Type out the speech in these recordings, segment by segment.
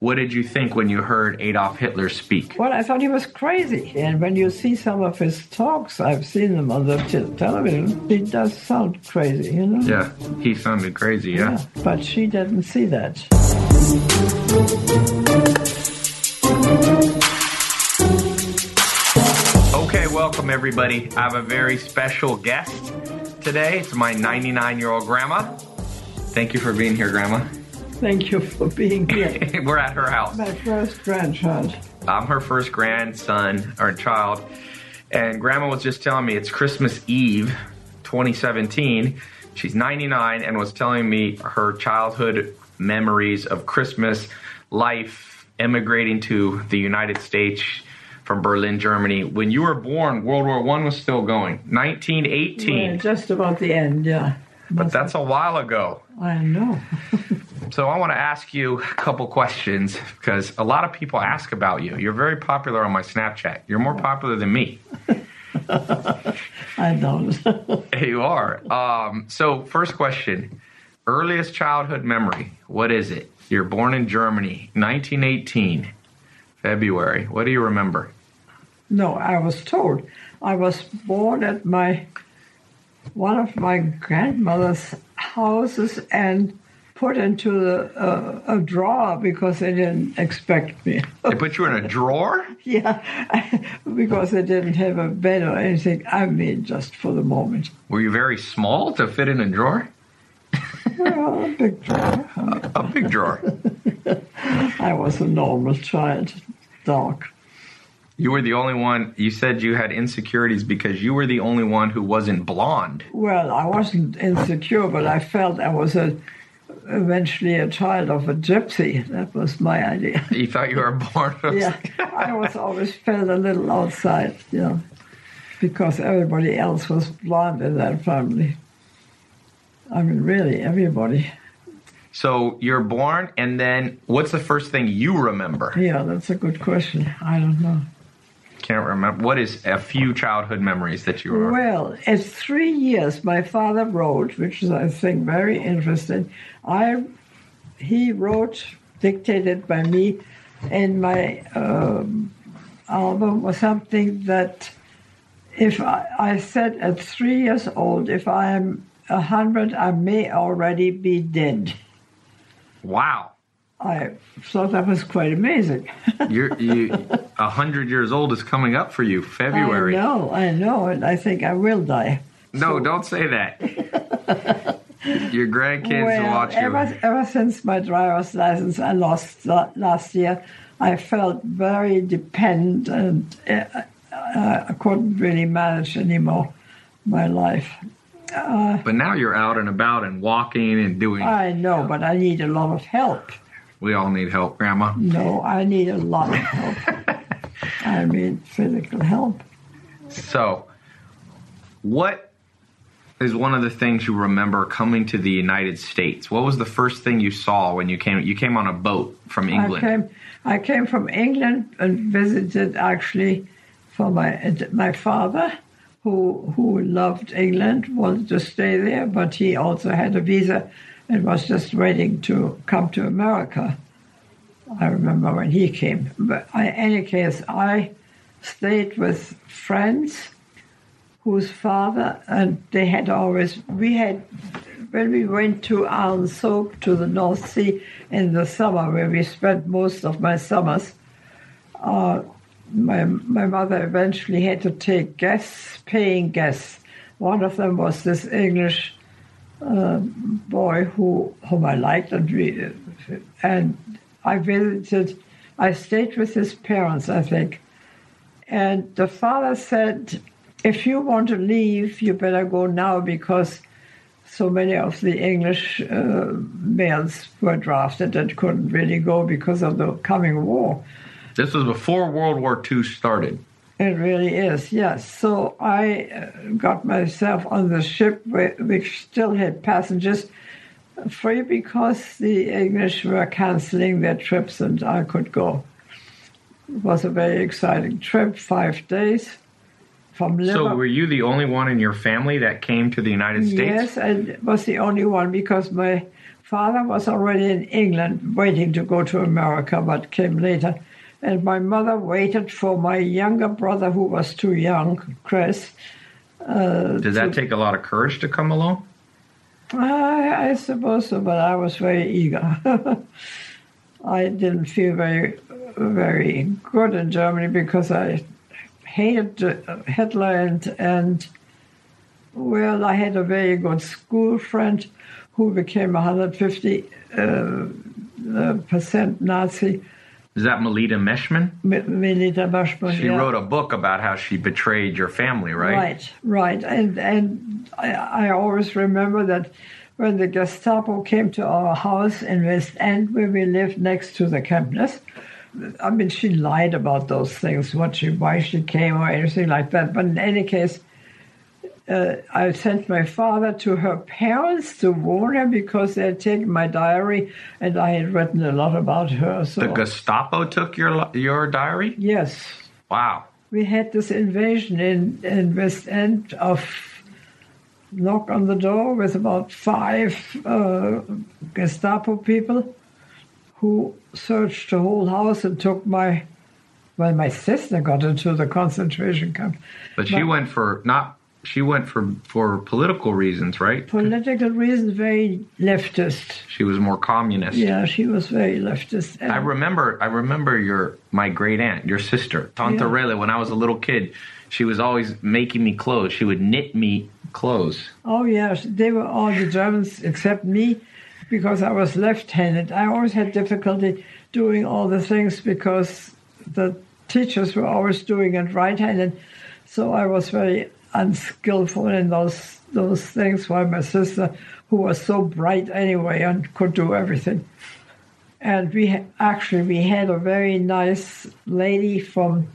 What did you think when you heard Adolf Hitler speak? Well, I thought he was crazy. And when you see some of his talks, I've seen them on the t- television, he does sound crazy, you know? Yeah, he sounded crazy, yeah. Yeah, but she didn't see that. Okay, welcome everybody. I have a very special guest today. It's my 99 year old grandma. Thank you for being here, Grandma. Thank you for being here. We're at her house. My first grandchild. I'm her first grandson or child. And Grandma was just telling me it's Christmas Eve 2017. She's 99 and was telling me her childhood memories of Christmas life immigrating to the United States from Berlin, Germany. When you were born, World War One was still going. 1918. Well, just about the end, yeah. But that's a while ago. I know. So I want to ask you a couple questions because a lot of people ask about you. You're very popular on my Snapchat. You're more popular than me. I don't. You are. Um, so first question: earliest childhood memory. What is it? You're born in Germany, 1918, February. What do you remember? no, I was told. I was born at my one of my grandmother's houses and put into the, uh, a drawer because they didn't expect me. They put you in a drawer. yeah, because they didn't have a bed or anything. I mean, just for the moment. Were you very small to fit in a drawer? Well, a big drawer. A big drawer. I was a normal child, dark. You were the only one. You said you had insecurities because you were the only one who wasn't blonde. Well, I wasn't insecure, but I felt I was a eventually a child of a gypsy. That was my idea. You thought you were born. yeah, I was always felt a little outside, you know, because everybody else was blonde in that family. I mean, really, everybody. So you're born, and then what's the first thing you remember? Yeah, that's a good question. I don't know. Can't remember. What is a few childhood memories that you remember? Well, at three years, my father wrote, which is, I think, very interesting. I, he wrote, dictated by me, in my um, album was something that, if I, I said at three years old, if I am a hundred, I may already be dead. Wow, I thought that was quite amazing. you're you. A hundred years old is coming up for you, February. I know, I know, and I think I will die. No, don't say that. Your grandkids well, watch you. ever, ever since my driver's license I lost last year, I felt very dependent and uh, uh, I couldn't really manage anymore my life. But now you're out and about and walking and doing. I know, but I need a lot of help. We all need help, Grandma. No, I need a lot of help. I mean, physical help. So, what is one of the things you remember coming to the United States? What was the first thing you saw when you came? You came on a boat from England. I came, I came from England and visited actually for my my father, who who loved England, wanted to stay there, but he also had a visa and was just waiting to come to America. I remember when he came. But in any case, I stayed with friends whose father and they had always we had when we went to Arnsoak to the North Sea in the summer where we spent most of my summers uh, my my mother eventually had to take guests paying guests one of them was this English uh, boy who whom I liked and and I visited I stayed with his parents I think and the father said, if you want to leave, you better go now because so many of the English uh, males were drafted and couldn't really go because of the coming war. This was before World War II started. It really is, yes. So I uh, got myself on the ship, which still had passengers, free because the English were canceling their trips and I could go. It was a very exciting trip, five days from So, were you the only one in your family that came to the United States? Yes, I was the only one because my father was already in England waiting to go to America, but came later. And my mother waited for my younger brother, who was too young, Chris. Did that take a lot of courage to come along? I, I suppose so, but I was very eager. I didn't feel very, very good in Germany because I hated uh, Hitler and, and well, I had a very good school friend who became 150 uh, uh, percent Nazi. Is that Melita Maschmann? M- Melita Maschmann. She yeah. wrote a book about how she betrayed your family, right? Right, right. And and I, I always remember that when the Gestapo came to our house in West End, where we lived next to the Kempners, I mean, she lied about those things, what she, why she came or anything like that. But in any case, uh, I sent my father to her parents to warn her because they had taken my diary and I had written a lot about her. So The Gestapo took your your diary? yes, Wow. we had this invasion in, in West End of knock on the door with about five uh, Gestapo people who searched the whole house and took my well my sister got into the concentration camp But she went for not she went for for political reasons, right? political reasons very leftist She was more communist. yeah she was very leftist I remember I remember your my great aunt, your sister, Tante Yeah. When I was a little kid, she was always making me clothes. She would knit me clothes. Oh yes, they were all the Germans except me, because I was left-handed. I always had difficulty doing all the things because the teachers were always doing it right-handed, so I was very unskillful in those those things. While my sister, who was so bright anyway and could do everything, and we actually we had a very nice lady from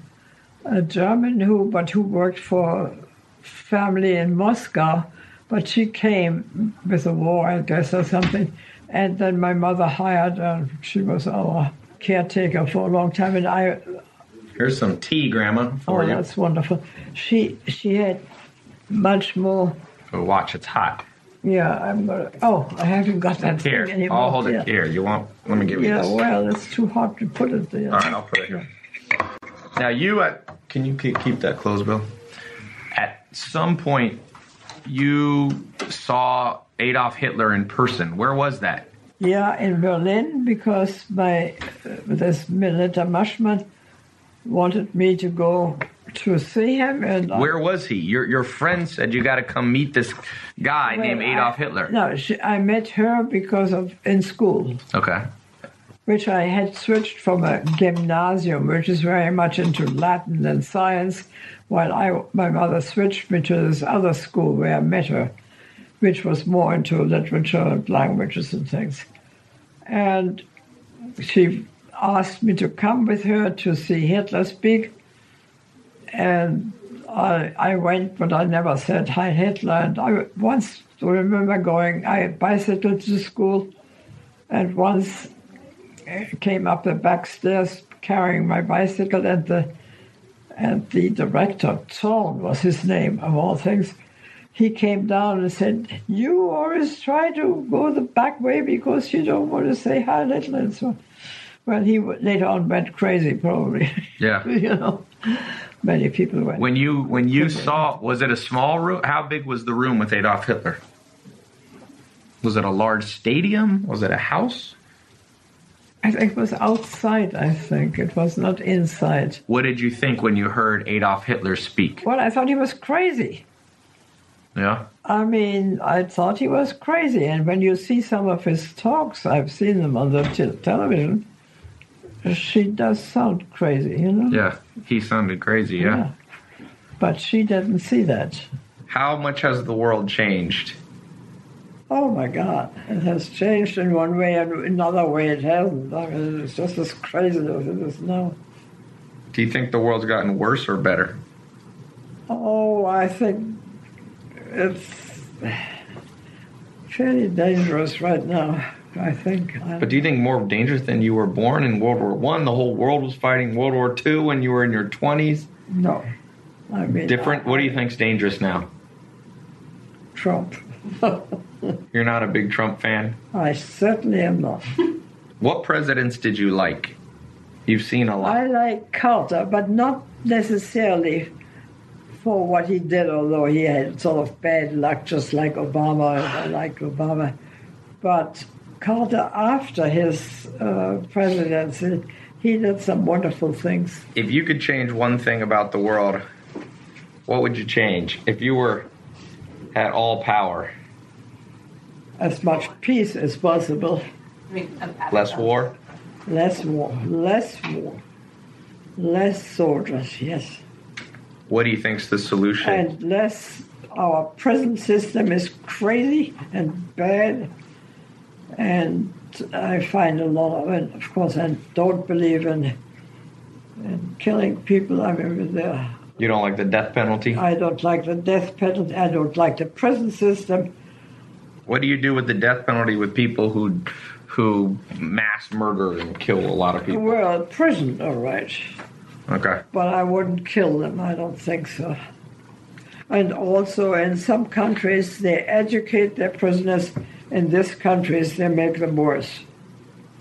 a German who, but who worked for family in Moscow, but she came with the war, I guess, or something. And then my mother hired her. She was our caretaker for a long time, and I. Here's some tea, Grandma, Oh, for you. that's wonderful. She she had much more. Oh, watch, it's hot. Yeah, I'm gonna. Oh, I haven't got that Here, thing anymore. I'll hold yeah. it here. You want? Let me give you Yeah, this. well, it's too hot to put it there. All right, I'll put it here. Now you at can you keep, keep that closed, Bill? At some point, you saw Adolf Hitler in person. Where was that? Yeah, in Berlin because my uh, this Melita Maschmann wanted me to go to see him, and I- Where was he? Your your friend said you got to come meet this guy well, named I- Adolf Hitler. No, she, I met her because of in school, Okay. which I had switched from a gymnasium, which is very much into Latin and science, while I my mother switched me to this other school where I met her, which was more into literature and languages and things. And she asked me to come with her to see Hitler speak. And I, I went, but I never said hi Hitler. And I once remember going, I bicycled to school, and once uh, came up the back stairs carrying my bicycle, and the and the director, Zorn was his name of all things, he came down and said, "You always try to go the back way because you don't want to say hi Hitler." And so, on. Well, he later on went crazy, probably. Yeah. you know, many people went. When you when you saw was it a small room? How big was the room with Adolf Hitler? Was it a large stadium? Was it a house? I think it was outside. I think it was not inside. What did you think when you heard Adolf Hitler speak? Well, I thought he was crazy. Yeah. I mean, I thought he was crazy. And when you see some of his talks, I've seen them on the te- television, she does sound crazy, you know? Yeah. He sounded crazy, yeah. But she didn't see that. How much has the world changed? Oh my God, it has changed in one way and another way it hasn't. I mean, it's just as crazy as it is now. Do you think the world's gotten worse or better? Oh, I think it's fairly dangerous right now, I think. I- But do you think more dangerous than you were born in World War One? The whole world was fighting World War Two when you were in your twenties. no. I mean, Different. What do you think's dangerous now? Trump. You're not a big Trump fan? I certainly am not. What presidents did you like? You've seen a lot. I like Carter, but not necessarily for what he did, although he had sort of bad luck, just like Obama. I liked Obama. But Carter, after his uh, presidency, he did some wonderful things. If you could change one thing about the world, what would you change? If you were had all power, As much peace as possible, I mean, less war. less war, less war, less soldiers, yes. What do you think's the solution? and less our prison system is crazy and bad and i find a lot of it of course i don't believe in in killing people i mean there You don't like the death penalty? i don't like the death penalty i don't like the prison system What do you do with the death penalty with people who who mass murder and kill a lot of people? well prison all right Okay. but i wouldn't kill them i don't think so and also in some countries they educate their prisoners in this countries they make them worse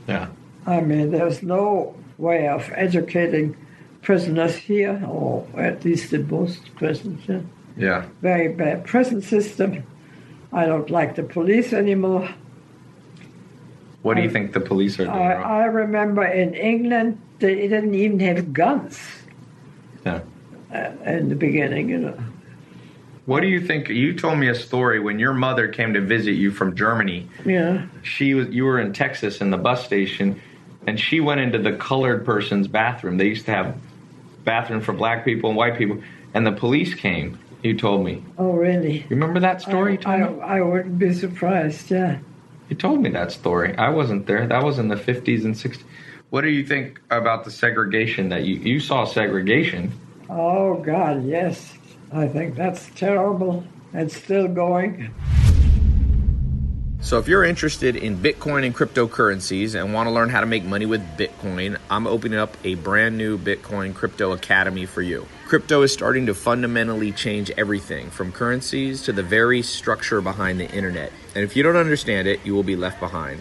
Yeah. I mean, there's no way of educating prisoners here, or at least in most prisons. yeah. Yeah. Very bad prison system. I don't like the police anymore. What do you think the police are doing I, wrong? I remember in England, they didn't even have guns Yeah. uh, in the beginning, you know. What do you think? You told me a story when your mother came to visit you from Germany. Yeah. She was you were in Texas in the bus station, and she went into the colored person's bathroom. They used to have bathroom for black people and white people, and the police came. You told me. Oh, really? You remember that story? I. I, I wouldn't be surprised, yeah. You told me that story. I wasn't there. That was in the 50s and 60s. What do you think about the segregation that you you saw segregation? Oh, God, yes. I think that's terrible. It's still going. So, if you're interested in Bitcoin and cryptocurrencies and want to learn how to make money with Bitcoin, I'm opening up a brand new Bitcoin Crypto Academy for you. Crypto is starting to fundamentally change everything from currencies to the very structure behind the internet. And if you don't understand it, you will be left behind.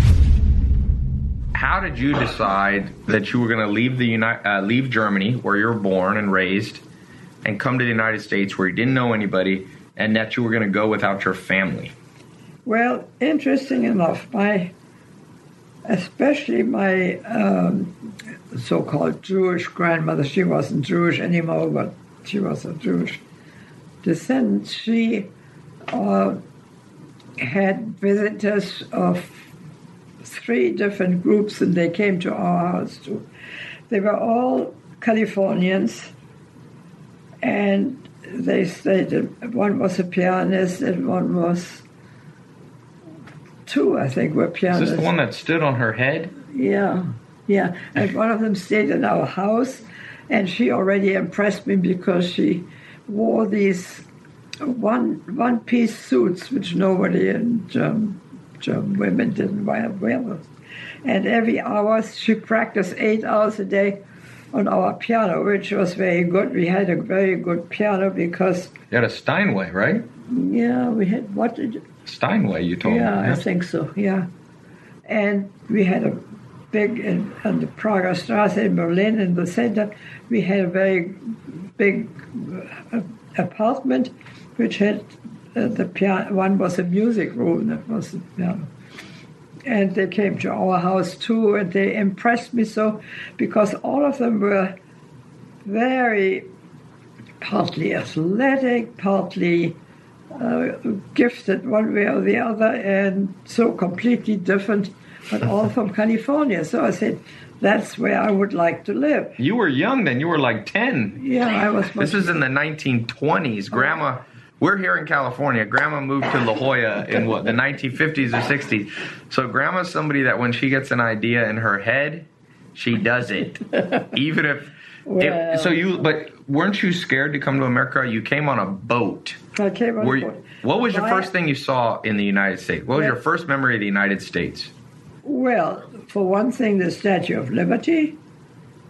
How did you decide that you were going to leave the Uni- uh, leave Germany, where you were born and raised, and come to the United States, where you didn't know anybody, and that you were going to go without your family? Well, interesting enough, my especially my um, so-called Jewish grandmother, she wasn't Jewish anymore, but she was a Jewish descendant. She uh, had visitors of three different groups, and they came to our house too. They were all Californians, and they stayed. One was a pianist, and one was two, I think, were Is pianists. this the one that stood on her head? Yeah, yeah. And one of them stayed in our house, and she already impressed me because she wore these one one piece suits, which nobody in German, Women didn't wear. those. And every hour she practiced eight hours a day, on our piano, which was very good. We had a very good piano because, You had a Steinway, right? yeah, we had what did Steinway, you told yeah, me. Yeah, I think so, yeah. And we had a big, in, on the Prager Straße in Berlin, in the center, we had a very big uh, apartment which had uh, the piano. One was a music room, that was the piano. And they came to our house too, and they impressed me so because all of them were very partly athletic, partly uh, gifted one way or the other, and so completely different, but all from California. So I said, that's where I would like to live. You were young then. You were like 10. Yeah, I was. This was in the 1920s. Grandma, we're here in California. Grandma moved to La Jolla in what, the 1950s or 60s. So grandma's somebody that when she gets an idea in her head, she does it. Even if, Well- so you, but weren't you scared to come to America? You came on a boat. I came on Were board. you, what was your first thing you saw in the United States? What was your first memory of the United States? Well, for one thing, the Statue of Liberty.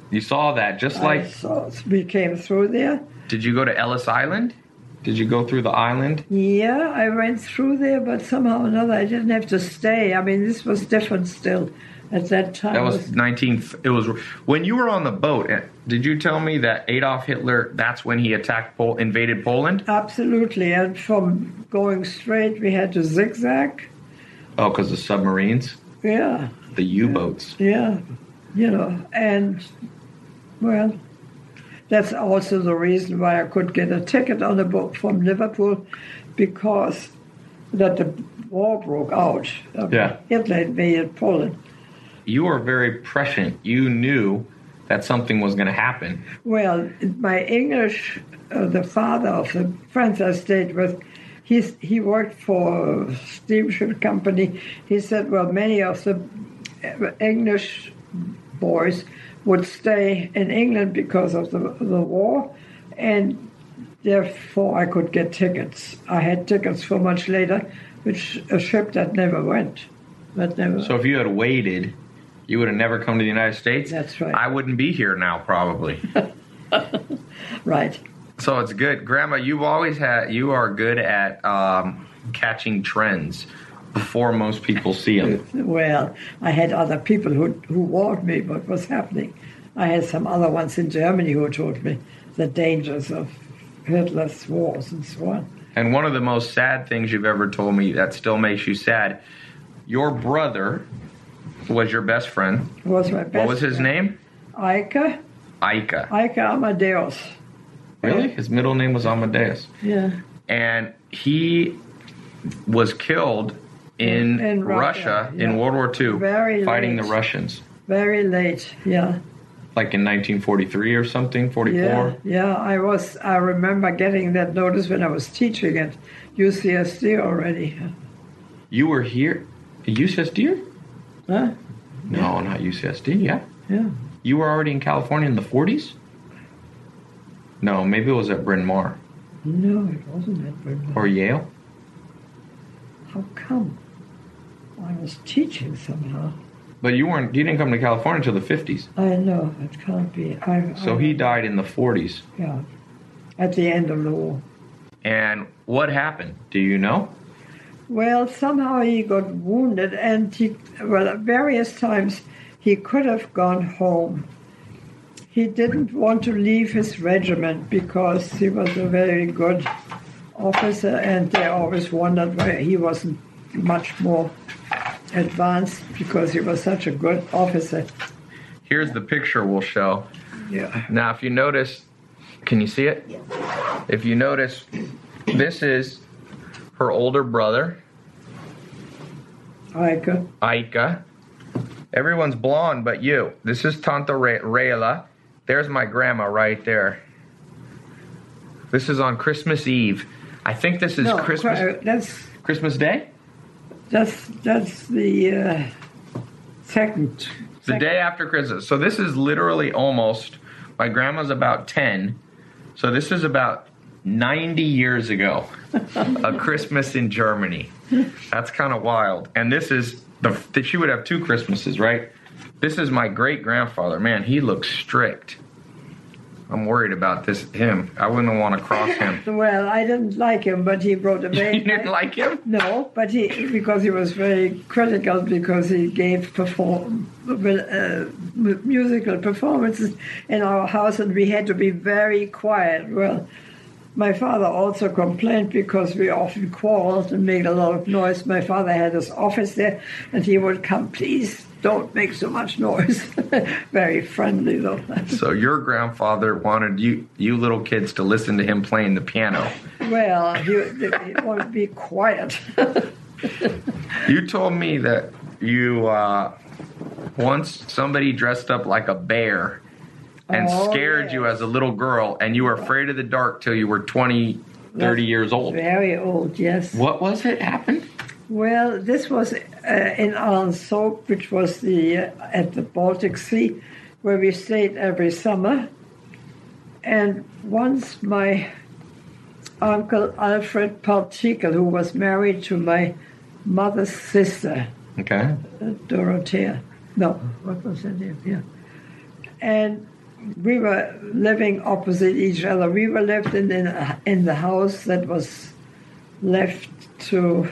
You saw that just I like, saw, we came through there. did you go to Ellis Island? Did you go through the island? Yeah, I went through there, but somehow or another I didn't have to stay. I mean, this was different still at that time. That was 19. It was when you were on the boat. eh, Did you tell me that Adolf Hitler? That's when he attacked, Pol- invaded Poland. Absolutely, and from going straight, we had to zigzag. Oh, because the submarines, Yeah, the U-boats. yeah, you know, and well, that's also the reason why I could get a ticket on the boat from Liverpool, because that the war broke out. Uh, Yeah. Hitler invaded Poland. You were very prescient. You knew that something was going to happen. Well, my English, uh, the father of the friends I stayed with, he's, he worked for a steamship company. He said, well, many of the English boys would stay in England because of the, the war, and therefore I could get tickets. I had tickets for much later, which a ship that never went. That never. So if you had waited, you would have never come to the United States. That's right. I wouldn't be here now, probably. right. so it's good, Grandma. You've always had. You are good at um, catching trends before most people see them. Well, I had other people who, who warned me what was happening. I had some other ones in Germany who told me the dangers of Hitler's wars and so on. And one of the most sad things you've ever told me that still makes you sad, your brother was your best friend. Was my best What was his friend. name? Ike, Ika. Ike Amadeus. Really? His middle name was Amadeus. Yeah. And he was killed in, In- Russia, Russia, in. World War II Very fighting late. the Russians. Very late, yeah. Like in 1943 or something, 44. Yeah, yeah. I was. I remember getting that notice when I was teaching at UCSD already. You were here at UCSD? Huh? No, not UCSD. Yeah. Yeah. You were already in California in the 40s? No, maybe it was at Bryn Mawr No, it wasn't at Bryn Mawr. or Yale. How come? I was teaching somehow. But you weren't. You didn't come to California until the 50s. I know it can't be. I, So I, he died in the 40s. yeah, at the end of the war. And what happened? Do you know? Well, somehow he got wounded, and he well, at various times he could have gone home. He didn't want to leave his regiment because he was a very good officer, and they always wondered why he wasn't much more advanced because he was such a good officer. Here's the picture we'll show. Yeah. Now, if you notice, can you see it? Yeah. If you notice, this is her older brother, Ike. Ika. Everyone's blonde but you. This is Tanta Re- Rayla. There's my grandma right there. This is on Christmas Eve. I think this is No, Christmas Cri- that's Christmas Day. That's that's the uh, second. The day after Christmas. So this is literally almost. My grandma's about ten, so this is about ninety years ago. a Christmas in Germany. That's kind of wild. And this is the that she would have two Christmases, right? This is my great grandfather. Man, he looks strict. I'm worried about this him. I wouldn't want to cross him. Well, I didn't like him, but he wrote a very you didn't like him? No, but he because he was very critical because he gave perform uh, musical performances in our house, and we had to be very quiet. Well, my father also complained because we often quarreled and made a lot of noise. My father had his office there, and he would come, please don't make so much noise. Very friendly though. so your grandfather wanted you you little kids to listen to him playing the piano. Well, he, he wanted to be quiet. you told me that you uh, once somebody dressed up like a bear and oh, scared yes. you as a little girl, and you were afraid of the dark till you were 20, 30 years old. Very old, yes. What was it happened? Well, this was uh, in Ahrenshoop, which was the uh, at the Baltic Sea, where we stayed every summer. And once my uncle Alfred Partikel, who was married to my mother's sister, okay, uh, Dorothea. No, what was her name? Yeah, and we were living opposite each other. We were left in in, in the house that was left to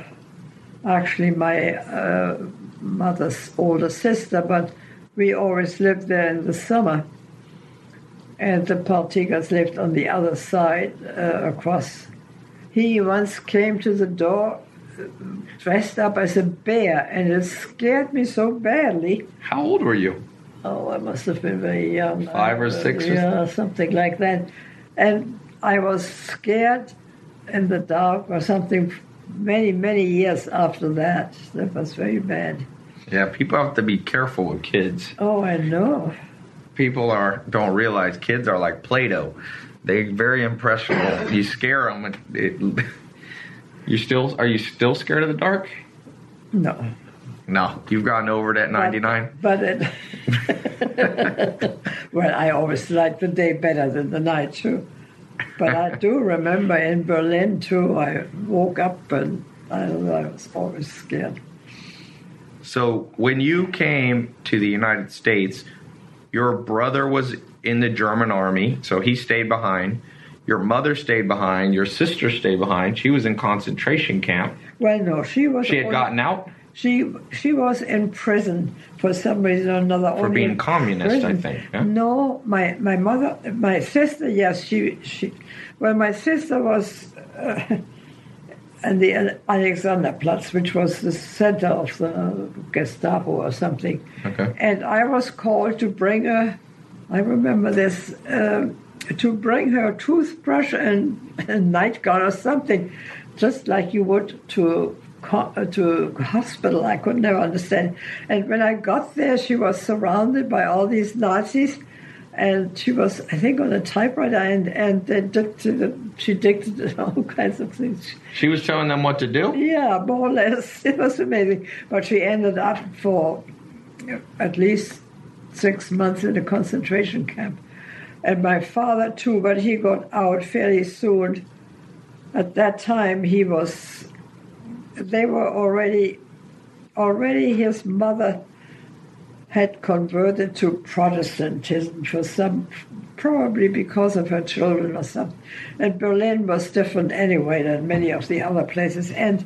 actually my uh, mother's older sister, but we always lived there in the summer. And the Partikels lived on the other side uh, across. He once came to the door dressed up as a bear, and it scared me so badly. How old were you? Oh, I must have been very young. Five or six? Yeah, something like that. And I was scared in the dark or something many, many years after that. That was very bad. Yeah, people have to be careful with kids. Oh, I know. People are don't realize kids are like Play-Doh. They're very impressionable. you scare them. It, it, you still are you still scared of the dark? No. No, you've gotten over that ninety nine. But, but it, well, I always like the day better than the night too. But I do remember in Berlin too. I woke up and I, I was always scared. So when you came to the United States, your brother was in the German army, so he stayed behind. Your mother stayed behind. Your sister stayed behind. She was in concentration camp. Well, no, she was. She had gotten out. She she was in prison for some reason or another. For being communist, prison. I think. Yeah? No, my my mother, my sister. Yes, she she. Well, my sister was. Uh, and the Alexanderplatz, which was the center of the Gestapo or something. Okay. And I was called to bring her, I remember this, uh, to bring her a toothbrush and a night guard or something, just like you would to to a hospital. I could never understand. And when I got there, she was surrounded by all these Nazis, and she was, I think, on a typewriter, and and they dictated, she dictated all kinds of things. She was telling them what to do. Yeah, more or less. It was amazing. But she ended up for at least six months in a concentration camp, and my father too. But he got out fairly soon. At that time, he was they were already already his mother had converted to Protestantism for some probably because of her children or something. And Berlin was different anyway than many of the other places. And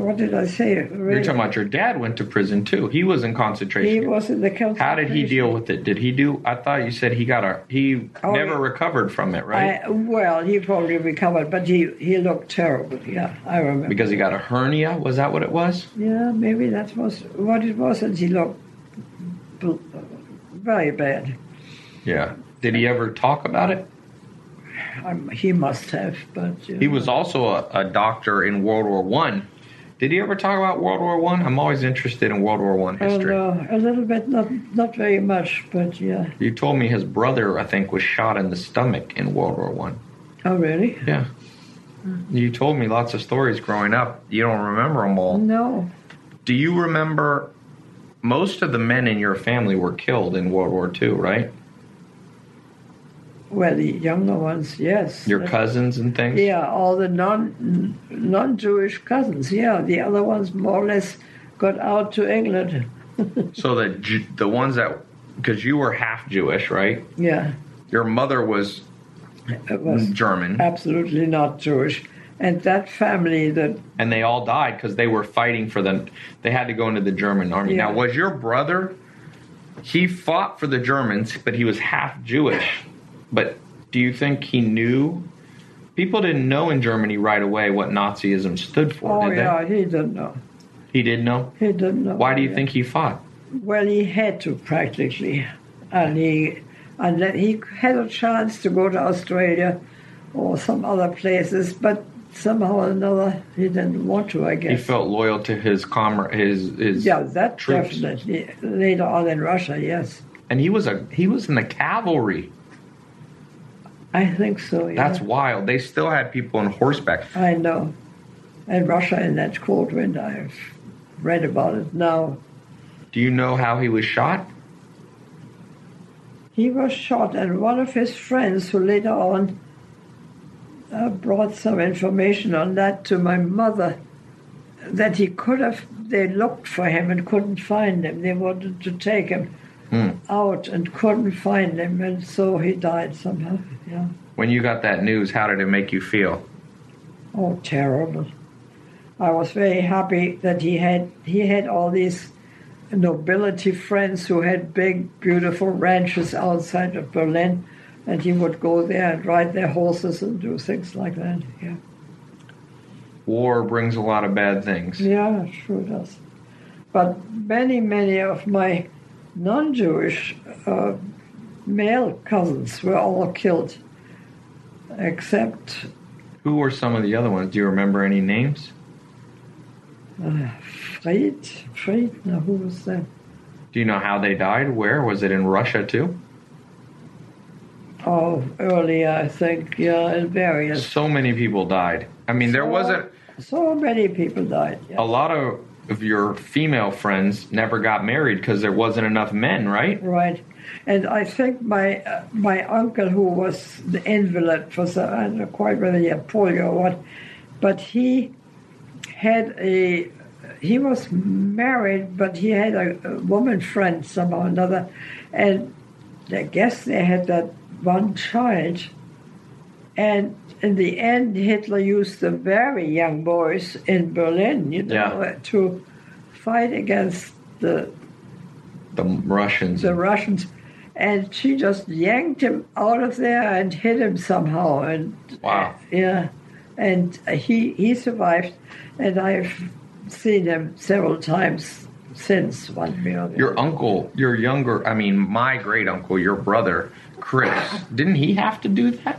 what did I say? Really? You're talking about your dad went to prison too. He was in concentration. He was in the concentration. How did he deal with it? Did he do? I thought you said he got a. He oh, never recovered from it, right? I, well, he probably recovered, but he he looked terrible. Yeah, I remember. Because he got a hernia. Was that what it was? Yeah, maybe that was what it was, and he looked very bad. Yeah. Did he ever talk about it? Um, he must have, but he was also a, a doctor in World War One did you ever talk about World War One? I'm always interested in World War One history. Uh, a little bit, not not very much, but yeah. You told me his brother, I think, was shot in the stomach in World War One. Oh, really? Yeah. Mm-hmm. You told me lots of stories growing up. You don't remember them all. No. Do you remember? Most of the men in your family were killed in World War II, right? Well, the younger ones, yes. Your cousins and things. Yeah, all the non non Jewish cousins. Yeah, the other ones more or less got out to England. so the the ones that because you were half Jewish, right? Yeah. Your mother was was German, absolutely not Jewish. And that family that and they all died because they were fighting for the. They had to go into the German army. Yeah. Now, was your brother? He fought for the Germans, but he was half Jewish. But do you think he knew? People didn't know in Germany right away what Nazism stood for, oh yeah, he didn't know. He didn't know. He didn't know. Why do you yeah. think he fought? Well, he had to practically, and he and then he had a chance to go to Australia or some other places, but somehow or another he didn't want to. I guess He felt loyal to his comrade, his his. yeah, that troops. definitely. Later on in Russia, yes, And he was a he was in the cavalry. I think so. Yeah. That's wild. They still had people on horseback. I know. And Russia in that cold winter, I've read about it now. Do you know how he was shot? He was shot, and one of his friends, who later on uh, brought some information on that to my mother, that he could have, they looked for him and couldn't find him. They wanted to take him Hmm. out and couldn't find him, and so he died somehow. Yeah. When you got that news, how did it make you feel? Oh, terrible. I was very happy that he had he had all these nobility friends who had big, beautiful ranches outside of Berlin, and he would go there and ride their horses and do things like that. Yeah, War brings a lot of bad things. yeah, it sure does. But many, many of my non-Jewish uh, male cousins were all killed, except Who were some of the other ones? Do you remember any names? uh, Fried. Fried? No, who was that? Do you know how they died? Where? Was it in Russia too? Oh, earlier, I think, yeah, in various. So many people died. I mean, there wasn't So many people died. Yeah. a lot of of your female friends never got married because there wasn't enough men, right? Right, and I think my uh, my uncle, who was the invalid for I don't know quite whether he had polio or what, but he had a he was married, but he had a, a woman friend somehow or another, and I guess they had that one child, and in the end, Hitler used the very young boys in Berlin, you know, Yeah. to fight against the The Russians. the Russians, and she just yanked him out of there and hit him somehow. And Wow. yeah, and he he survived, and I've seen him several times since one way Your uncle, your younger, I mean, my great uncle, your brother, Chris, didn't he have to do that?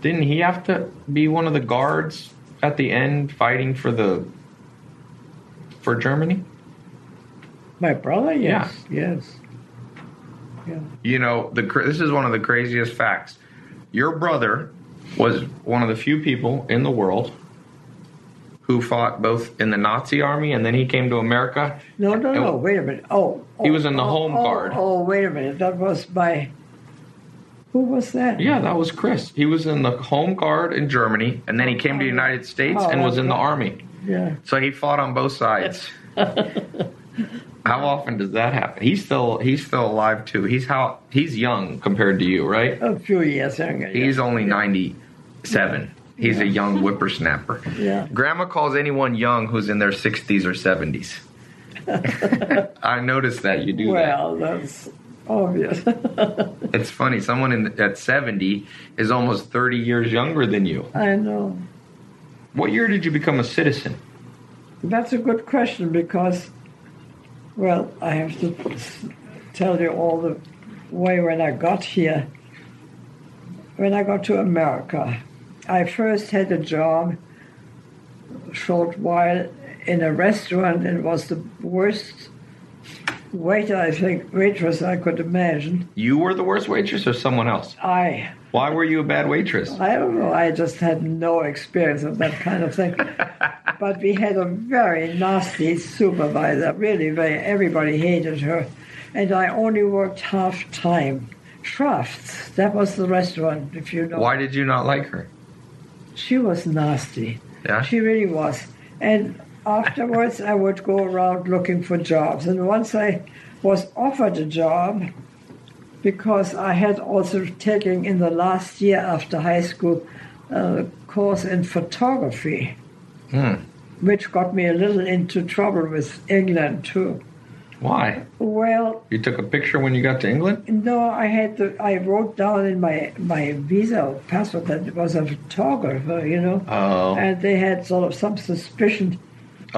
Didn't he have to be one of the guards at the end fighting for the for Germany? My brother, yes, yes, yeah. You know, the this is one of the craziest facts. Your brother was one of the few people in the world who fought both in the Nazi army and then he came to America. No, no, no. Wait a minute. Oh, He oh, was in the oh, Home oh, Guard. Oh, wait a minute. That was my. Who was that? Yeah, that was Chris. He was in the Home Guard in Germany and then he came to the oh. United States Oh, and was in the army. Yeah. So he fought on both sides. how often does that happen? He's still he's still alive too. He's how he's young compared to you, right? A few years younger. yeah. He's only 97. He's a young whippersnapper. Yeah. Grandma calls anyone young who's in their 60s or 70s. I noticed that you do Well, that's Oh, obvious. that. It's funny. Someone in, at 70 is almost 30 years younger than you. I know. What year did you become a citizen? That's a good question because, well, I have to tell you all the way when I got here. When I got to America, I first had a job a short while in a restaurant and was the worst waiter, I think, waitress I could imagine. You were the worst waitress or someone else? I Why were you a bad waitress? I don't know. I just had no experience of that kind of thing. but we had a very nasty supervisor. Really, very, everybody hated her, and I only worked half time. Schrafft's. That was the restaurant, if you know. Why did you not like her? She was nasty. Yeah. She really was. And afterwards, I would go around looking for jobs. And once I was offered a job, because I had also taken in the last year after high school a course in photography, hmm. which got me a little into trouble with England too. Why? Well, You took a picture when you got to England? no, I had to, I wrote down in my my visa passport that it was a photographer, you know, Oh. and they had sort of some suspicion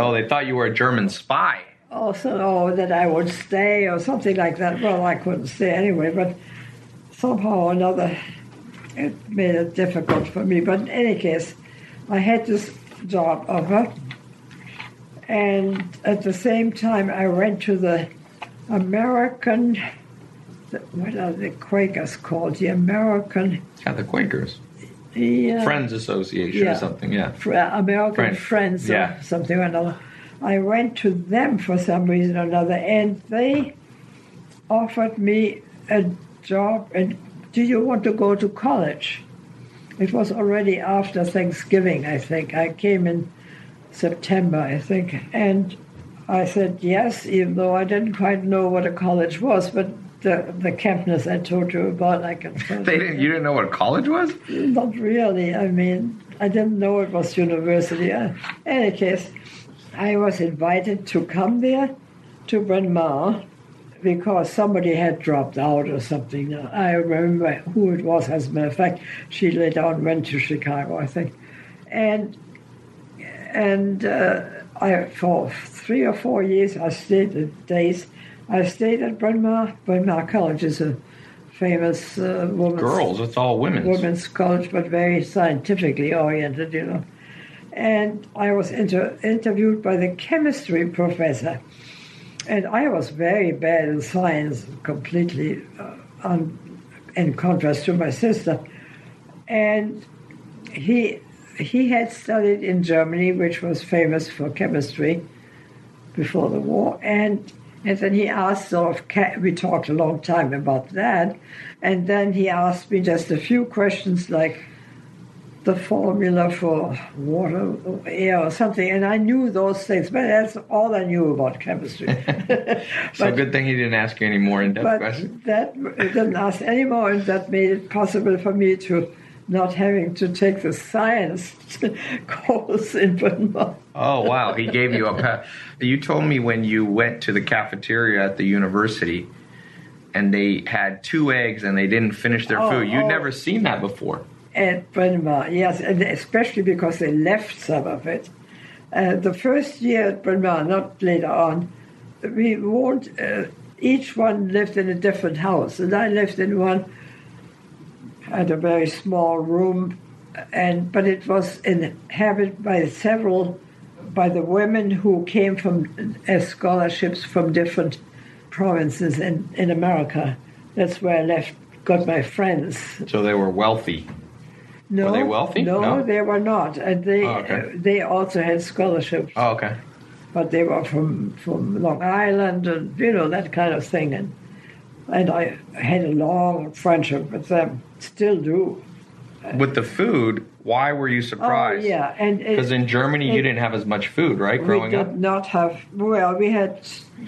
Oh, they thought you were a German spy. Oh, also oh, that I would stay or something like that. Well, I couldn't stay anyway, but somehow or another it made it difficult for me. But in any case, I had this job offer, and at the same time, I went to the American. What are the Quakers called? The American. Yeah, the Quakers. The, uh, Friends Association yeah. or something, yeah. Fr- American Friend. Friends Yeah. something or another. I went to them for some reason or another, and they offered me a job. And do you want to go to college? It was already after Thanksgiving, I think. I came in September, I think, and I said yes, even though I didn't quite know what a college was, but. The, the campus I told you about, I can tell They didn't. You didn't know what college was? not really. I mean, I didn't know it was university. Uh, any case, I was invited to come there to Bryn Mawr because somebody had dropped out or something. I remember who it was, as a matter of fact. She later on went to Chicago, I think. And and uh, I for three or four years I stayed at days. I stayed at Bryn Mawr. Bryn Mawr College is a famous uh, woman's Girls, it's all women's. women's college, but very scientifically oriented, you know. And I was inter- interviewed by the chemistry professor, and I was very bad in science, completely uh, on, in contrast to my sister. And he he had studied in Germany, which was famous for chemistry before the war, and and then he asked, of, we talked a long time about that, and then he asked me just a few questions like the formula for water, or air, or something, and I knew those things, but that's all I knew about chemistry. So But- good thing he didn't ask you any more in-depth questions. that didn't ask any more, and that made it possible for me to not having to take the science course in Mawr. Oh wow, he gave you a pa- You told me when you went to the cafeteria at the university and they had two eggs and they didn't finish their Oh, food. You'd oh. never seen that before. At Bryn yes, and especially because they left some of it. Uh, the first year at Bryn Mawr, not later on, we won't. Uh, each one lived in a different house, and I lived in one. Had a very small room, and but it was inhabited by several, by the women who came from as scholarships from different provinces in, in America. That's where I left, got my friends. So they were wealthy. No, Were they wealthy? No, No? they were not, and they Oh, okay. uh, they also had scholarships, Oh, okay. but they were from from Long Island and you know that kind of thing, and and I had a long friendship with them, still do. With the food, why were you surprised? Oh yeah, and Because in Germany, you didn't have as much food, right? we Growing did up. not have well we had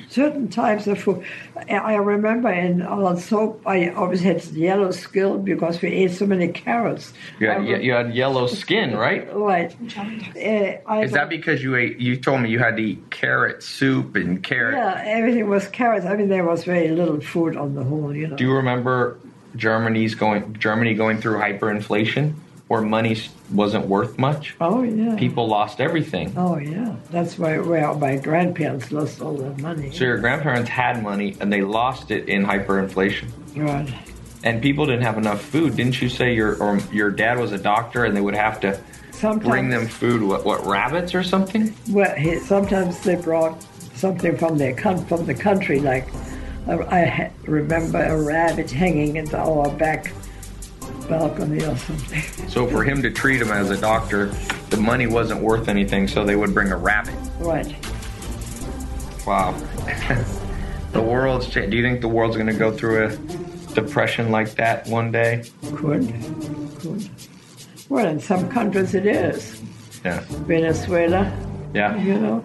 certain types of food i remember in Ahrenshoop i always had yellow skin because we ate so many carrots You had, re- you had yellow skin, right? right Uh, Is that because you ate? You told me you had to eat carrot soup and carrot. yeah everything was carrots i mean there was very little food on the whole you know Do you remember Germany's going Germany going through hyperinflation, where money wasn't worth much? oh yeah People lost everything. oh yeah that's why well my grandparents lost all their money So your grandparents had money and they lost it in hyperinflation. right And people didn't have enough food. Didn't you say your or your dad was a doctor and they would have to sometimes bring them food? What, what rabbits or something? Well, he, sometimes they brought something from their from the country, like uh, I remember a rabbit hanging into our back balcony or something. So for him to treat him as a doctor, the money wasn't worth anything. So they would bring a rabbit. right. Wow. the world's changed. Do you think the world's going to go through a depression like that one day? Could. Could. Well, in some countries it is. Yeah. Venezuela, Yeah. you know.